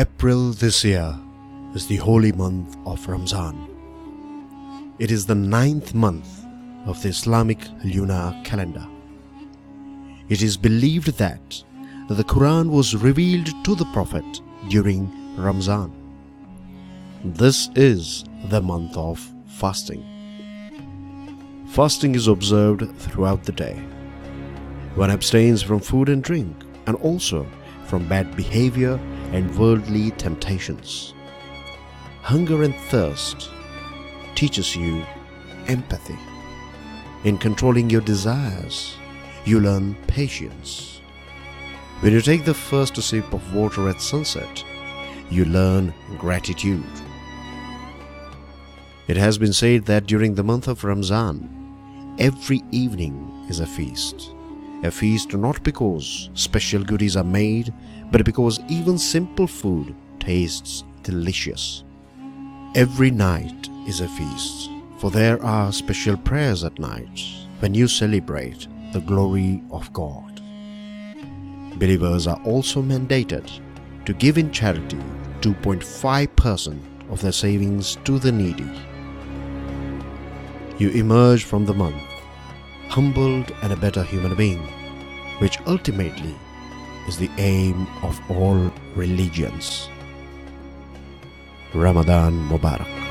April this year is the holy month of Ramzan. It is the ninth month of the Islamic lunar calendar. It is believed that the Quran was revealed to the Prophet during Ramzan. This is the month of fasting. Fasting is observed throughout the day. One abstains from food and drink and also from bad behavior and worldly temptations. Hunger and thirst teaches you empathy. In controlling your desires, you learn patience. When you take the first sip of water at sunset, you learn gratitude. It has been said that during the month of Ramzan, every evening is a feast. A feast not because special goodies are made, but because even simple food tastes delicious. Every night is a feast, for there are special prayers at night when you celebrate the glory of God. Believers are also mandated to give in charity 2.5% of their savings to the needy. You emerge from the month humbled and a better human being, which ultimately is the aim of all religions. Ramadan Mubarak.